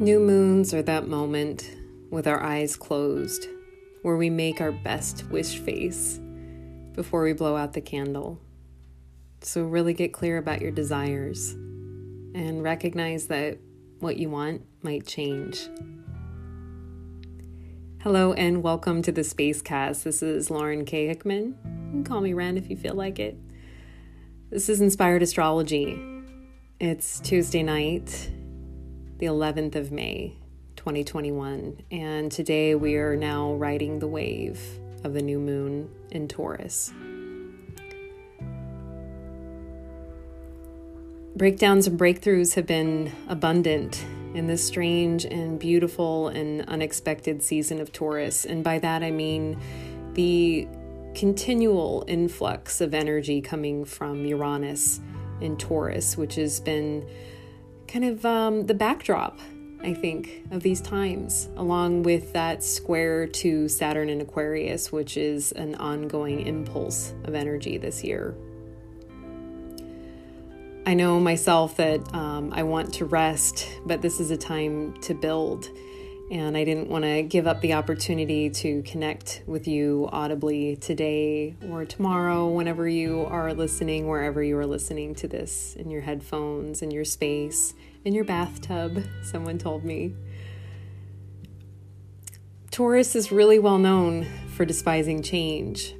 New moons are that moment with our eyes closed where we make our best wish face before we blow out the candle. So, really get clear about your desires and recognize that what you want might change. Hello, and welcome to the Space Cast. This is Lauren K. Hickman. You can call me Ren if you feel like it. This is Inspired Astrology. It's Tuesday night, the 11th of May, 2021, and today we are now riding the wave of the new moon in Taurus. Breakdowns and breakthroughs have been abundant in this strange and beautiful and unexpected season of Taurus, and by that I mean the continual influx of energy coming from Uranus in Taurus, which has been kind of um, the backdrop, I think, of these times, along with that square to Saturn in Aquarius, which is an ongoing impulse of energy this year. I know myself that um, I want to rest, but this is a time to build. And I didn't want to give up the opportunity to connect with you audibly today or tomorrow, whenever you are listening, wherever you are listening to this in your headphones, in your space, in your bathtub, someone told me. Taurus is really well known for despising change.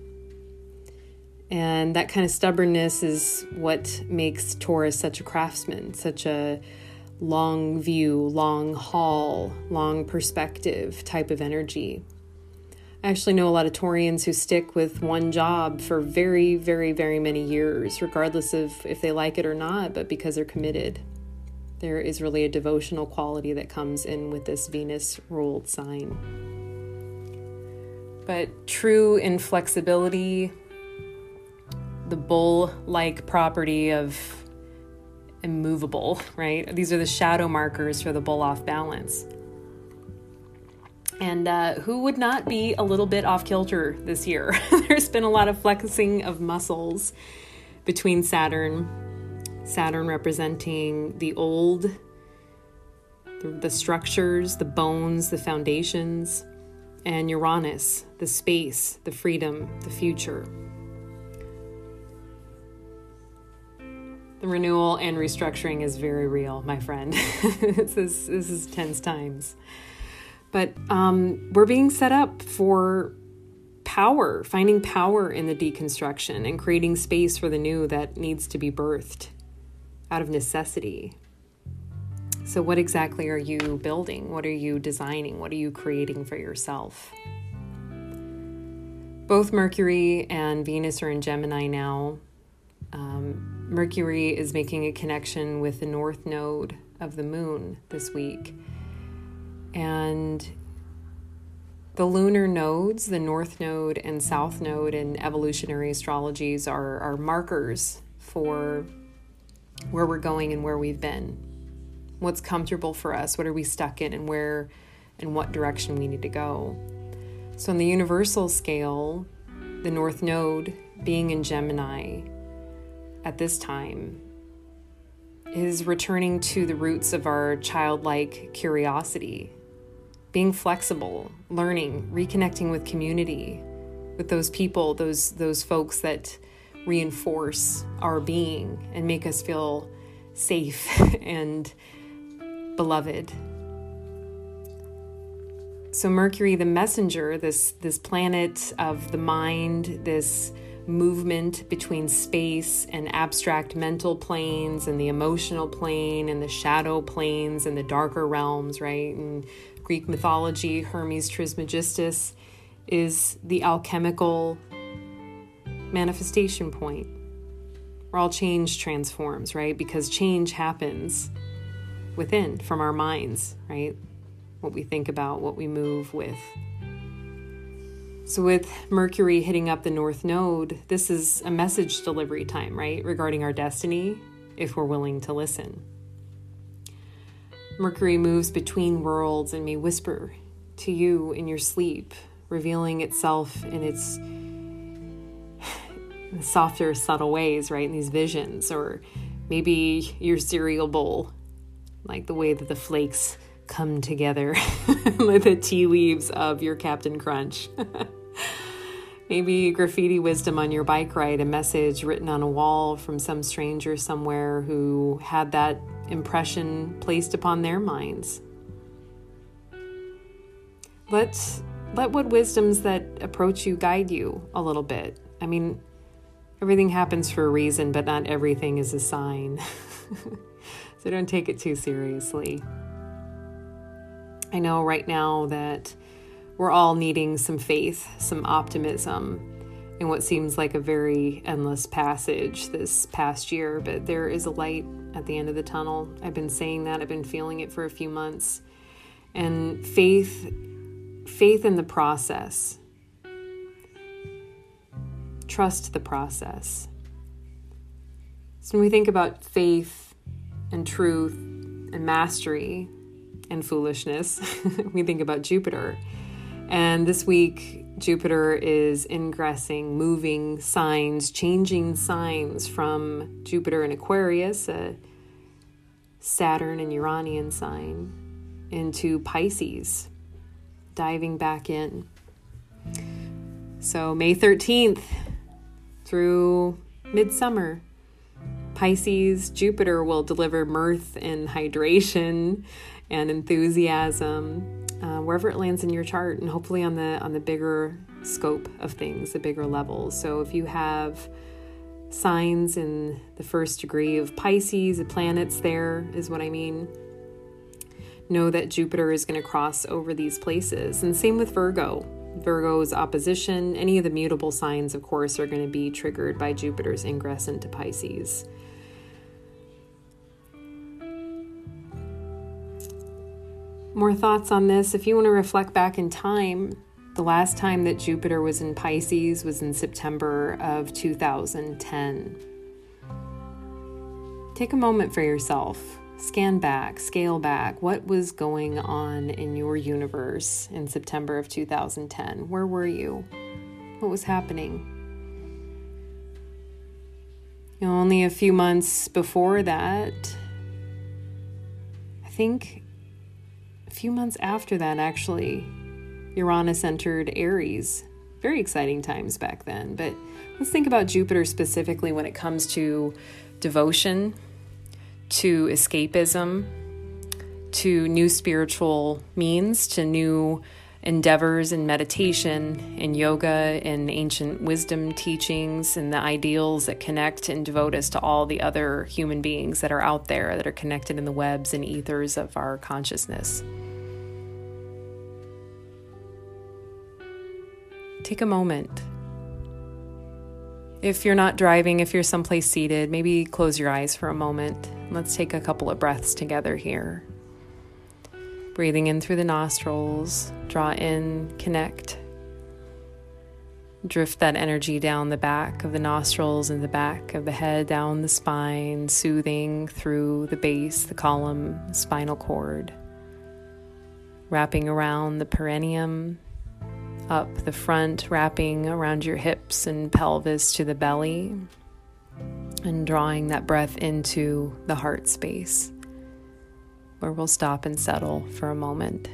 And that kind of stubbornness is what makes Taurus such a craftsman, such a long view, long haul, long perspective type of energy. I actually know a lot of Taurians who stick with one job for very, very, very many years, regardless of if they like it or not, but because they're committed. There is really a devotional quality that comes in with this Venus ruled sign. But true inflexibility, the bull like property of immovable, right? These are the shadow markers for the bull off balance. And uh, who would not be a little bit off kilter this year? There's been a lot of flexing of muscles between Saturn, Saturn representing the old, the, the structures, the bones, the foundations, and Uranus, the space, the freedom, the future. The renewal and restructuring is very real, my friend. this is this is tense times. But um, we're being set up for power, finding power in the deconstruction and creating space for the new that needs to be birthed out of necessity. So, what exactly are you building? What are you designing? What are you creating for yourself? Both Mercury and Venus are in Gemini now. Um, Mercury is making a connection with the north node of the moon this week. And the lunar nodes, the north node and south node in evolutionary astrologies, are, are markers for where we're going and where we've been. What's comfortable for us, what are we stuck in, and where and what direction we need to go. So, on the universal scale, the north node being in Gemini at this time is returning to the roots of our childlike curiosity, being flexible, learning, reconnecting with community, with those people, those those folks that reinforce our being and make us feel safe and beloved. So Mercury the messenger, this this planet of the mind, this movement between space and abstract mental planes and the emotional plane and the shadow planes and the darker realms, right? And Greek mythology, Hermes Trismegistus is the alchemical manifestation point where all change transforms, right? Because change happens within from our minds, right? What we think about, what we move with. So, with Mercury hitting up the North Node, this is a message delivery time, right? Regarding our destiny, if we're willing to listen. Mercury moves between worlds and may whisper to you in your sleep, revealing itself in its softer, subtle ways, right? In these visions, or maybe your cereal bowl, like the way that the flakes come together with the tea leaves of your Captain Crunch. Maybe graffiti wisdom on your bike ride, a message written on a wall from some stranger somewhere who had that impression placed upon their minds. Let let what wisdoms that approach you guide you a little bit. I mean, everything happens for a reason, but not everything is a sign. so don't take it too seriously. I know right now that we're all needing some faith, some optimism in what seems like a very endless passage this past year, but there is a light at the end of the tunnel. I've been saying that, I've been feeling it for a few months. And faith faith in the process. Trust the process. So when we think about faith and truth and mastery and foolishness, we think about Jupiter. And this week, Jupiter is ingressing, moving signs, changing signs from Jupiter in Aquarius, a Saturn and Uranian sign, into Pisces, diving back in. So, May 13th through midsummer, Pisces, Jupiter will deliver mirth and hydration and enthusiasm uh, wherever it lands in your chart, and hopefully on the on the bigger scope of things, the bigger levels. So if you have signs in the first degree of Pisces, the planets there is what I mean. Know that Jupiter is going to cross over these places, and same with Virgo. Virgo's opposition, any of the mutable signs, of course, are going to be triggered by Jupiter's ingress into Pisces. More thoughts on this. If you want to reflect back in time, the last time that Jupiter was in Pisces was in September of 2010. Take a moment for yourself. Scan back, scale back. What was going on in your universe in September of 2010? Where were you? What was happening? You know, only a few months before that, I think a few months after that, actually, Uranus entered Aries. Very exciting times back then. But let's think about Jupiter specifically when it comes to devotion, to escapism, to new spiritual means, to new endeavors in meditation, in yoga, in ancient wisdom teachings, and the ideals that connect and devote us to all the other human beings that are out there that are connected in the webs and ethers of our consciousness. Take a moment. If you're not driving, if you're someplace seated, maybe close your eyes for a moment. Let's take a couple of breaths together here. Breathing in through the nostrils, draw in, connect. Drift that energy down the back of the nostrils and the back of the head, down the spine, soothing through the base, the column, spinal cord. Wrapping around the perineum, up the front, wrapping around your hips and pelvis to the belly, and drawing that breath into the heart space where we'll stop and settle for a moment.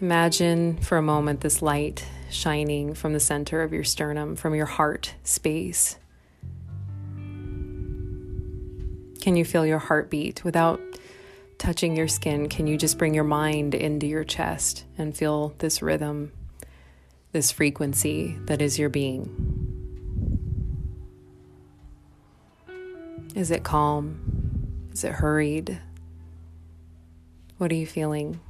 Imagine for a moment this light shining from the center of your sternum, from your heart space. Can you feel your heartbeat without touching your skin? Can you just bring your mind into your chest and feel this rhythm, this frequency that is your being? Is it calm? Is it hurried? What are you feeling?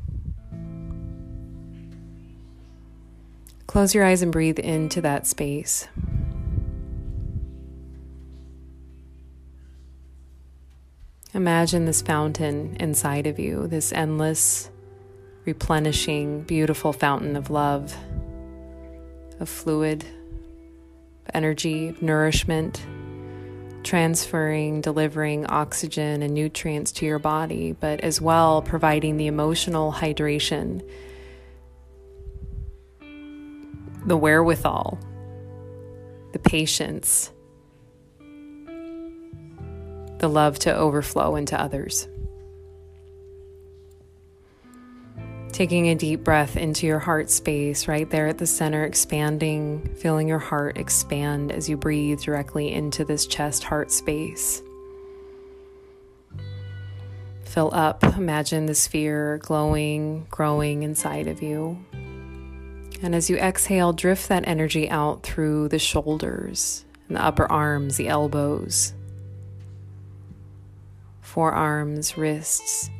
Close your eyes and breathe into that space. Imagine this fountain inside of you, this endless, replenishing, beautiful fountain of love, of fluid, energy, nourishment transferring, delivering oxygen and nutrients to your body, but as well providing the emotional hydration, the wherewithal, the patience, the love to overflow into others. Taking a deep breath into your heart space, right there at the center, expanding, feeling your heart expand as you breathe directly into this chest heart space. Fill up, imagine the sphere glowing, growing inside of you. And as you exhale, drift that energy out through the shoulders and the upper arms, the elbows, forearms, wrists,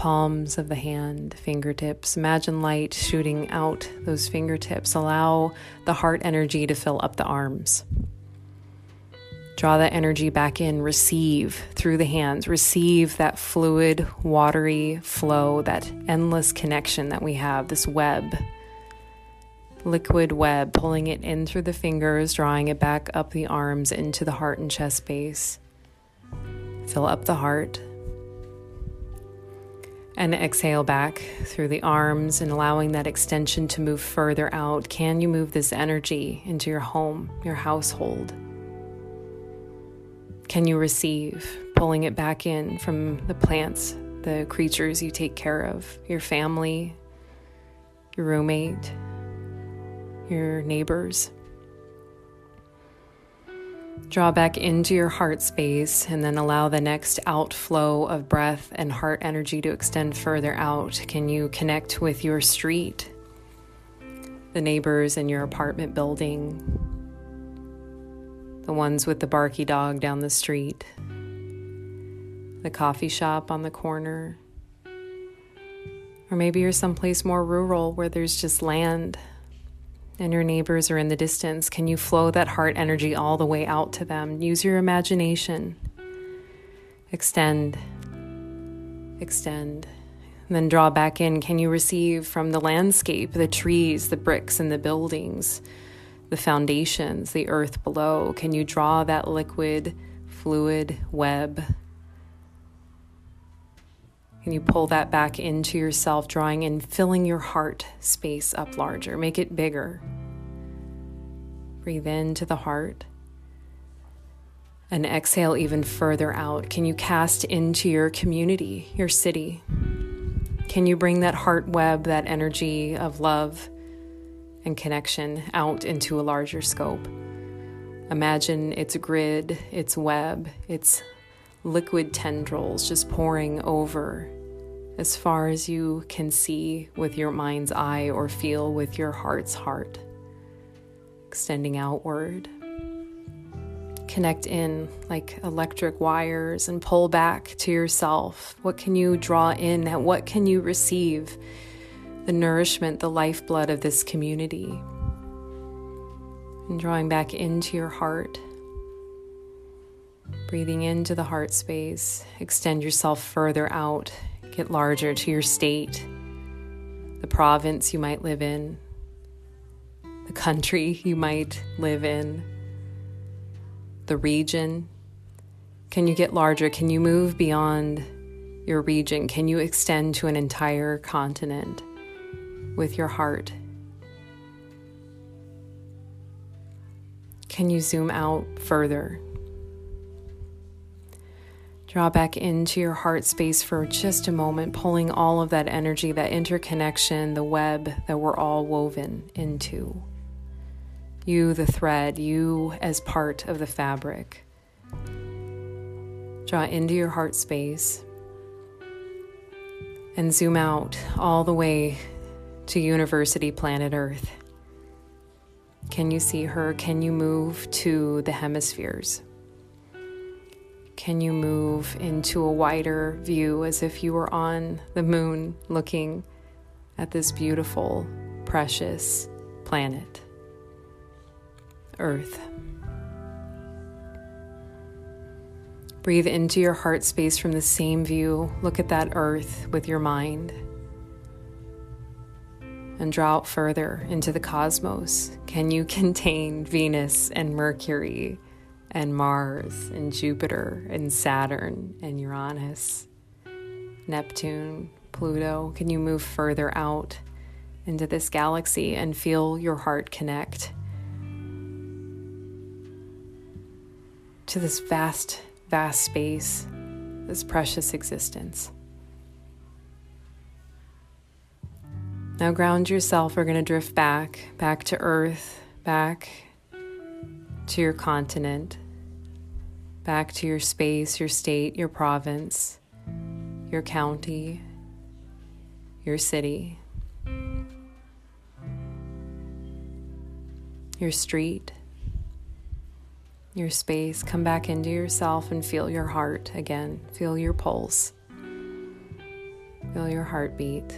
palms of the hand, fingertips. Imagine light shooting out those fingertips. Allow the heart energy to fill up the arms. Draw that energy back in, receive through the hands, receive that fluid, watery flow, that endless connection that we have, this web, liquid web, pulling it in through the fingers, drawing it back up the arms into the heart and chest space. Fill up the heart. And exhale back through the arms and allowing that extension to move further out. Can you move this energy into your home, your household? Can you receive, pulling it back in from the plants, the creatures you take care of, your family, your roommate, your neighbors? Draw back into your heart space and then allow the next outflow of breath and heart energy to extend further out. Can you connect with your street, the neighbors in your apartment building, the ones with the barky dog down the street, the coffee shop on the corner? Or maybe you're someplace more rural where there's just land and your neighbors are in the distance, can you flow that heart energy all the way out to them? Use your imagination. Extend, extend, and then draw back in. Can you receive from the landscape, the trees, the bricks, and the buildings, the foundations, the earth below? Can you draw that liquid, fluid web? Can you pull that back into yourself, drawing in, filling your heart space up larger? Make it bigger. Breathe into the heart and exhale even further out. Can you cast into your community, your city? Can you bring that heart web, that energy of love and connection out into a larger scope? Imagine its grid, its web, its liquid tendrils just pouring over as far as you can see with your mind's eye or feel with your heart's heart, extending outward. Connect in like electric wires and pull back to yourself. What can you draw in? That? What can you receive? The nourishment, the lifeblood of this community. And drawing back into your heart Breathing into the heart space, extend yourself further out, get larger to your state, the province you might live in, the country you might live in, the region. Can you get larger? Can you move beyond your region? Can you extend to an entire continent with your heart? Can you zoom out further Draw back into your heart space for just a moment, pulling all of that energy, that interconnection, the web that we're all woven into. You, the thread, you as part of the fabric. Draw into your heart space and zoom out all the way to University Planet Earth. Can you see her? Can you move to the hemispheres? Can you move into a wider view as if you were on the moon looking at this beautiful, precious planet, Earth? Breathe into your heart space from the same view. Look at that Earth with your mind. And draw out further into the cosmos. Can you contain Venus and Mercury? And Mars and Jupiter and Saturn and Uranus, Neptune, Pluto? Can you move further out into this galaxy and feel your heart connect to this vast, vast space, this precious existence? Now ground yourself. We're going to drift back, back to earth, back to your continent, back to your space, your state, your province, your county, your city, your street, your space. Come back into yourself and feel your heart again. Feel your pulse. Feel your heartbeat.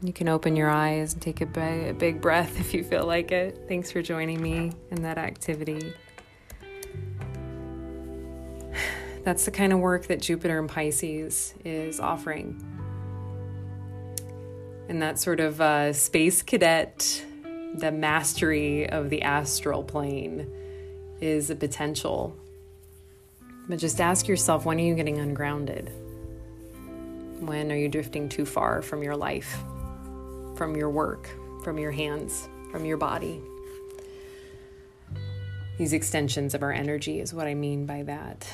You can open your eyes and take a big, breath if you feel like it. Thanks for joining me in that activity. That's the kind of work that Jupiter and Pisces is offering. And that sort of uh, space cadet, the mastery of the astral plane is a potential. But just ask yourself when are you getting ungrounded? When are you drifting too far from your life? from your work, from your hands, from your body. These extensions of our energy is what I mean by that.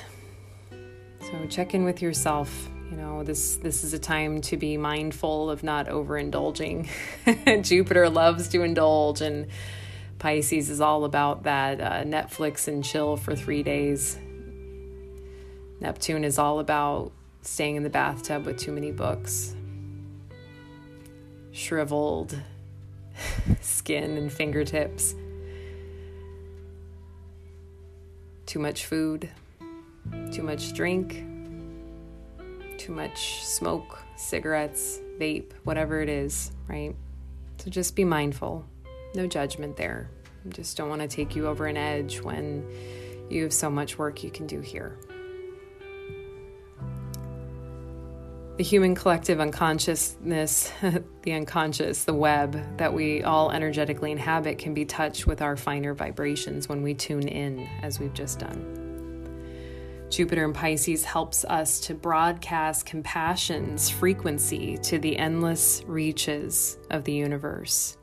So check in with yourself. You know, this this is a time to be mindful of not overindulging. Jupiter loves to indulge, and Pisces is all about that uh, Netflix and chill for three days. Neptune is all about staying in the bathtub with too many books shriveled skin and fingertips. Too much food, too much drink, too much smoke, cigarettes, vape, whatever it is, right? So just be mindful. No judgment there. Just don't want to take you over an edge when you have so much work you can do here. the human collective unconsciousness, the unconscious, the web that we all energetically inhabit can be touched with our finer vibrations when we tune in, as we've just done. Jupiter in Pisces helps us to broadcast compassion's frequency to the endless reaches of the universe.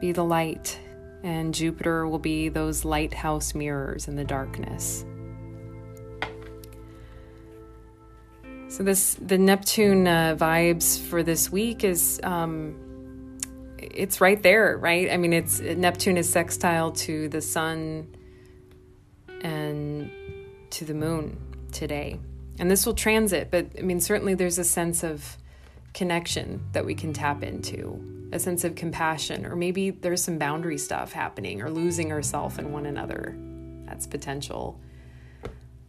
Be the light, and Jupiter will be those lighthouse mirrors in the darkness. So this the Neptune uh, vibes for this week is um, it's right there, right? I mean, it's Neptune is sextile to the sun and to the moon today, and this will transit. But I mean, certainly there's a sense of connection that we can tap into, a sense of compassion, or maybe there's some boundary stuff happening, or losing ourselves in one another. That's potential.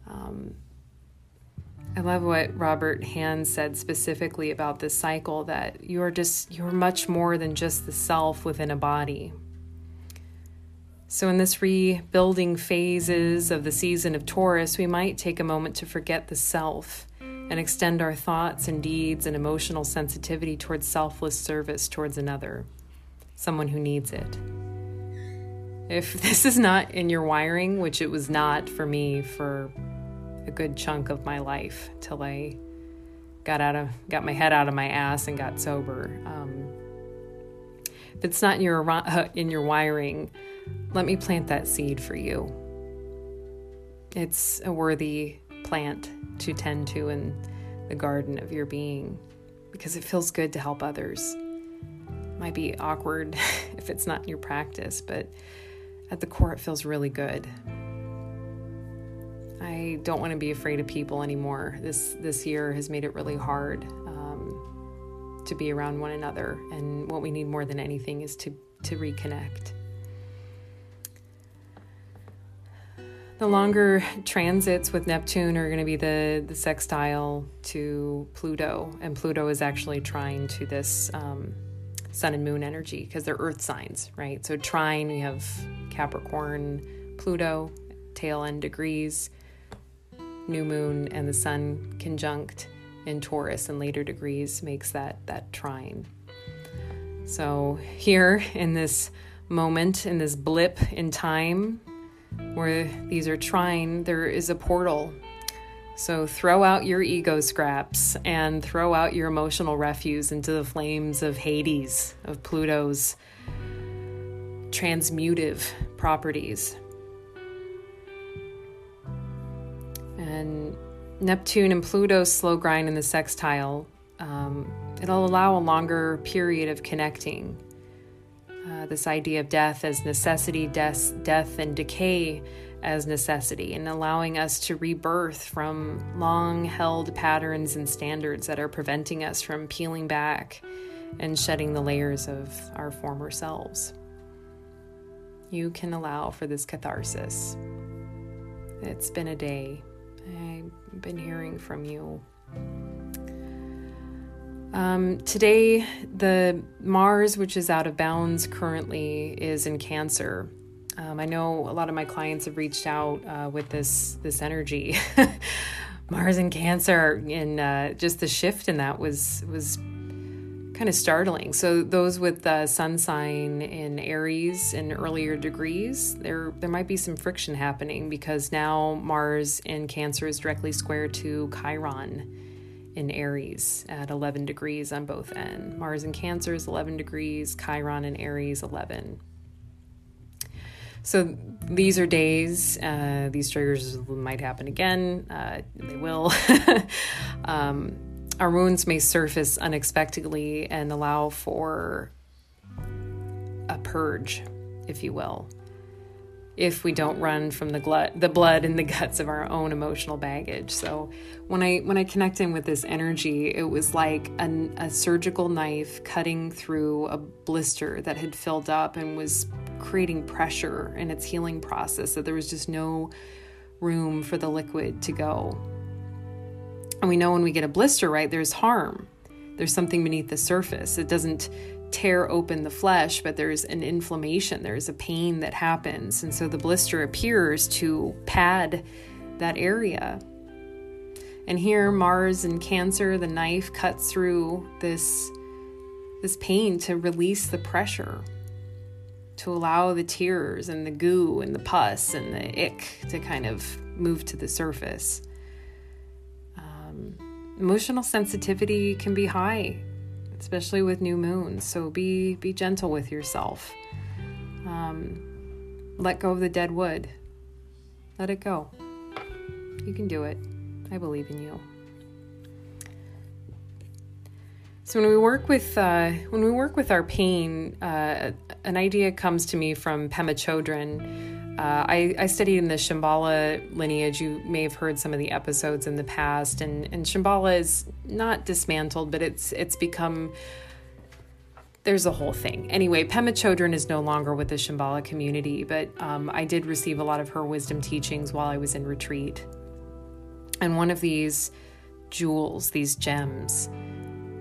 Um, I love what Robert Hand said specifically about this cycle that you are just, you're much more than just the self within a body. So, in this rebuilding phases of the season of Taurus, we might take a moment to forget the self and extend our thoughts and deeds and emotional sensitivity towards selfless service towards another, someone who needs it. If this is not in your wiring, which it was not for me for a good chunk of my life till I got out of got my head out of my ass and got sober. Um, if it's not in your uh, in your wiring, let me plant that seed for you. It's a worthy plant to tend to in the garden of your being because it feels good to help others. It might be awkward if it's not in your practice, but at the core, it feels really good. I don't want to be afraid of people anymore. This this year has made it really hard to be around one another, and what we need more than anything is to to reconnect. The longer transits with Neptune are going to be the the sextile to Pluto, and Pluto is actually trine to this um, Sun and Moon energy because they're Earth signs, right? So trine, we have Capricorn, Pluto, tail end degrees new moon and the sun conjunct in Taurus in later degrees makes that that trine. So here in this moment, in this blip in time where these are trine, there is a portal. So throw out your ego scraps and throw out your emotional refuse into the flames of Hades, of Pluto's transmutive properties. And Neptune and Pluto's slow grind in the sextile, um, it'll allow a longer period of connecting. Uh, this idea of death as necessity, death, death and decay as necessity, and allowing us to rebirth from long held patterns and standards that are preventing us from peeling back and shedding the layers of our former selves. You can allow for this catharsis. It's been a day. I've been hearing from you. Um, today, the Mars, which is out of bounds currently, is in Cancer. Um, I know a lot of my clients have reached out uh, with this this energy. Mars and Cancer, and uh, just the shift in that was was kind of startling. So those with the sun sign in Aries in earlier degrees, there there might be some friction happening because now Mars in Cancer is directly square to Chiron in Aries at 11 degrees on both ends. Mars in Cancer is 11 degrees, Chiron in Aries 11. So these are days. Uh, these triggers might happen again. Uh, they will. um, our wounds may surface unexpectedly and allow for a purge, if you will if we don't run from the glut, the blood and the guts of our own emotional baggage. So when I when I connected with this energy, it was like a, a surgical knife cutting through a blister that had filled up and was creating pressure in its healing process. That there was just no room for the liquid to go. And we know when we get a blister, right? There's harm. There's something beneath the surface. It doesn't tear open the flesh, but there's an inflammation, there's a pain that happens. And so the blister appears to pad that area. And here, Mars and Cancer, the knife cuts through this, this pain to release the pressure, to allow the tears and the goo and the pus and the ick to kind of move to the surface. Emotional sensitivity can be high especially with new moons. So be be gentle with yourself. Um, let go of the dead wood. Let it go. You can do it. I believe in you. So when we work with uh, when we work with our pain, uh, an idea comes to me from Pema Chodron. Uh, I, I, studied in the Shambhala lineage. You may have heard some of the episodes in the past, and, and Shambhala is not dismantled, but it's it's become there's a whole thing. Anyway, Pema Chodron is no longer with the Shambhala community, but um, I did receive a lot of her wisdom teachings while I was in retreat. And one of these jewels, these gems,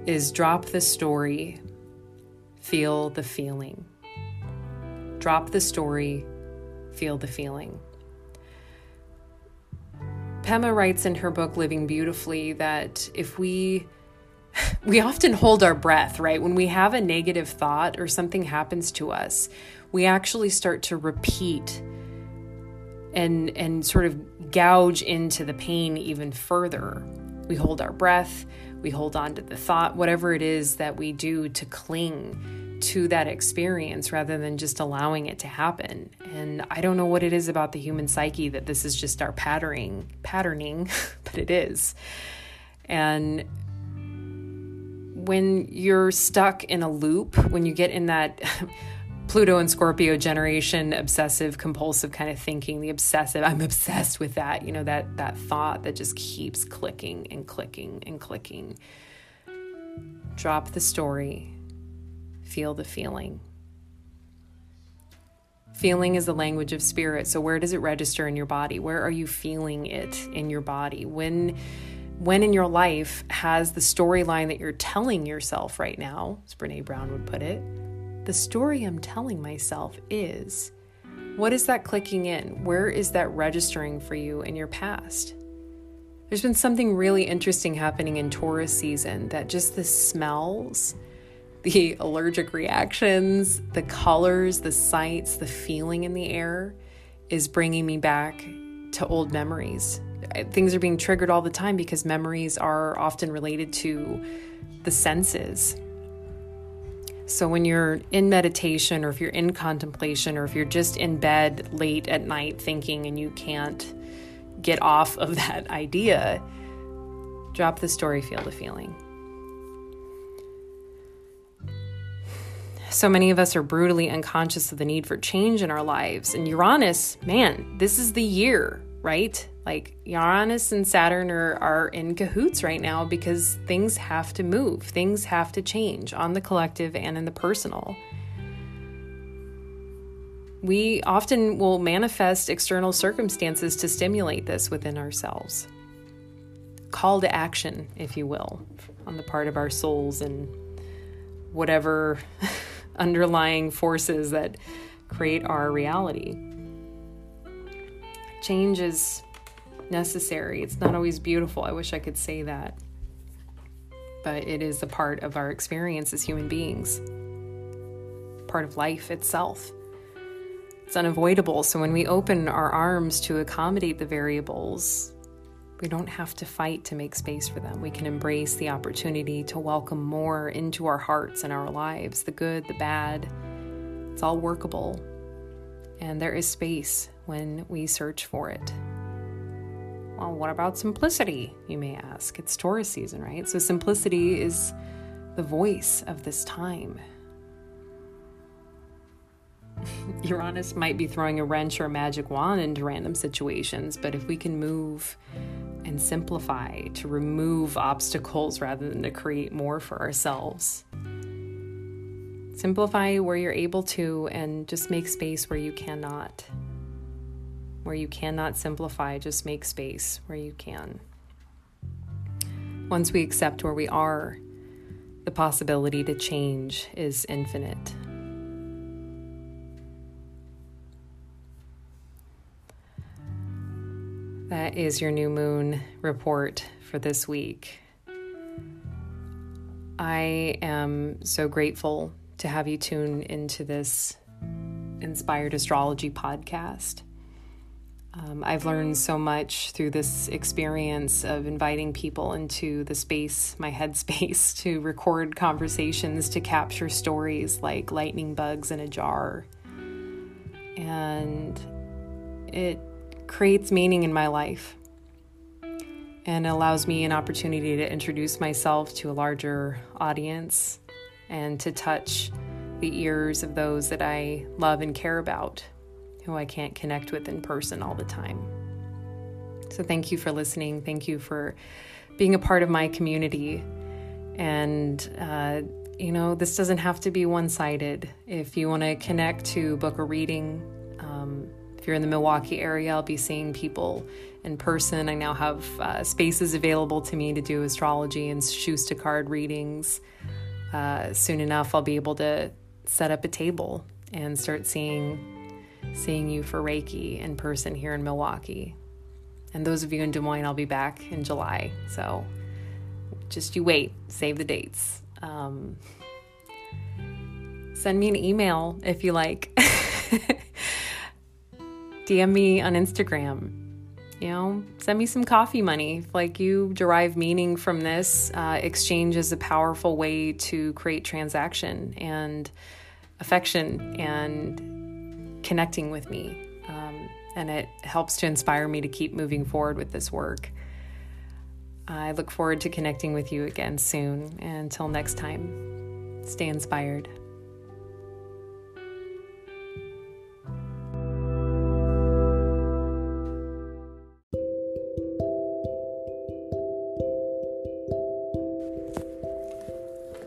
is drop the story, feel the feeling. Drop the story, feel the feeling. Pema writes in her book Living Beautifully that if we we often hold our breath, right? When we have a negative thought or something happens to us, we actually start to repeat and and sort of gouge into the pain even further. We hold our breath, we hold on to the thought, whatever it is that we do to cling to that experience rather than just allowing it to happen. And I don't know what it is about the human psyche that this is just our patterning, patterning, but it is. And when you're stuck in a loop, when you get in that Pluto and Scorpio generation obsessive compulsive kind of thinking, the obsessive, I'm obsessed with that, you know, that that thought that just keeps clicking and clicking and clicking. Drop the story feel the feeling. Feeling is the language of spirit. So where does it register in your body? Where are you feeling it in your body? When when in your life has the storyline that you're telling yourself right now, as Brene Brown would put it, the story I'm telling myself is what is that clicking in? Where is that registering for you in your past? There's been something really interesting happening in Taurus season that just the smells the allergic reactions, the colors, the sights, the feeling in the air is bringing me back to old memories. Things are being triggered all the time because memories are often related to the senses. So, when you're in meditation, or if you're in contemplation, or if you're just in bed late at night thinking and you can't get off of that idea, Drop the story, feel the feeling. So many of us are brutally unconscious of the need for change in our lives. And Uranus, man, this is the year, right? Like Uranus and Saturn are, are in cahoots right now because things have to move, things have to change on the collective and in the personal. We often will manifest external circumstances to stimulate this within ourselves. Call to action, if you will, on the part of our souls and whatever underlying forces that create our reality. Change is necessary. It's not always beautiful. I wish I could say that. But it is a part of our experience as human beings, part of life itself. It's unavoidable. So when we open our arms to accommodate the variables, we don't have to fight to make space for them. We can embrace the opportunity to welcome more into our hearts and our lives the good, the bad. It's all workable. And there is space when we search for it. Well, what about simplicity, you may ask? It's Taurus season, right? So, simplicity is the voice of this time. Uranus might be throwing a wrench or a magic wand into random situations, but if we can move and simplify to remove obstacles rather than to create more for ourselves. Simplify where you're able to and just make space where you cannot. Where you cannot simplify, just make space where you can. Once we accept where we are, the possibility to change is infinite. That is your new moon report for this week. I am so grateful to have you tune into this inspired astrology podcast. Um, I've learned so much through this experience of inviting people into the space, my headspace, to record conversations, to capture stories like lightning bugs in a jar. And it creates meaning in my life and allows me an opportunity to introduce myself to a larger audience and to touch the ears of those that I love and care about, who I can't connect with in person all the time. So, thank you for listening. Thank you for being a part of my community. And, uh, you know, this doesn't have to be one sided. If you want to connect to book a reading, um, if you're in the Milwaukee area, I'll be seeing people in person. I now have uh, spaces available to me to do astrology and Shoosta card readings. Uh, soon enough, I'll be able to set up a table and start seeing seeing you for Reiki in person here in Milwaukee. And those of you in Des Moines, I'll be back in July. So just you wait, save the dates. Um, send me an email if you like. DM me on Instagram. You know, send me some coffee money. If, like you derive meaning from this, uh, exchange is a powerful way to create transaction and affection and connecting with me. Um, and it helps to inspire me to keep moving forward with this work. I look forward to connecting with you again soon. And until next time, stay inspired.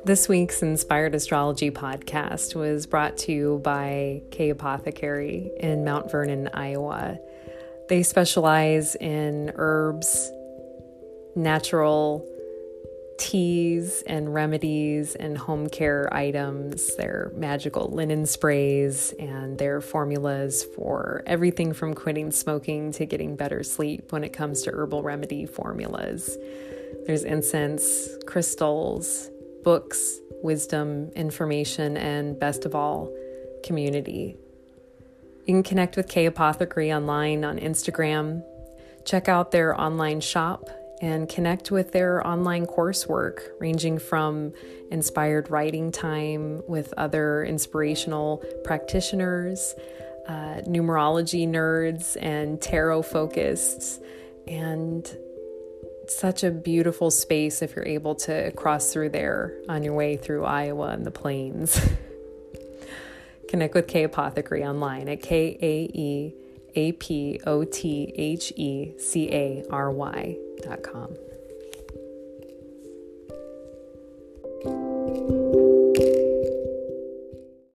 This week's Inspired Astrology podcast was brought to you by K Apothecary in Mount Vernon, Iowa. They specialize in herbs, natural teas and remedies and home care items, their magical linen sprays, and their formulas for everything from quitting smoking to getting better sleep when it comes to herbal remedy formulas. There's incense, crystals, books, wisdom, information, and best of all, community. You can connect with K Apothecary online on Instagram, check out their online shop, and connect with their online coursework, ranging from inspired writing time with other inspirational practitioners, uh, numerology nerds, and tarot focused, and such a beautiful space if you're able to cross through there on your way through Iowa and the plains. Connect with Kae Apothecary online at K A E A P O T H E C A R Y dot com.